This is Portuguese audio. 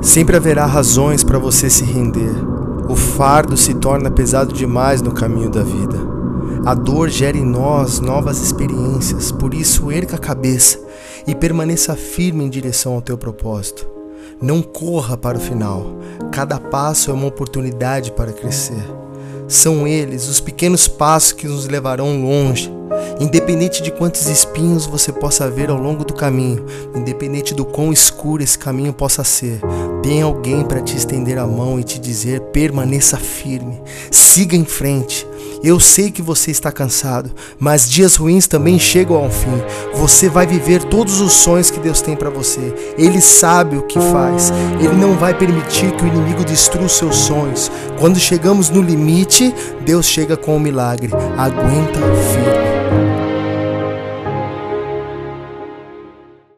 Sempre haverá razões para você se render. O fardo se torna pesado demais no caminho da vida. A dor gera em nós novas experiências, por isso erga a cabeça e permaneça firme em direção ao teu propósito. Não corra para o final, cada passo é uma oportunidade para crescer. São eles os pequenos passos que nos levarão longe. Independente de quantos espinhos você possa ver ao longo do caminho, independente do quão escuro esse caminho possa ser, tem alguém para te estender a mão e te dizer: permaneça firme, siga em frente. Eu sei que você está cansado, mas dias ruins também chegam ao fim. Você vai viver todos os sonhos que Deus tem para você. Ele sabe o que faz. Ele não vai permitir que o inimigo destrua os seus sonhos. Quando chegamos no limite, Deus chega com o milagre. Aguenta firme.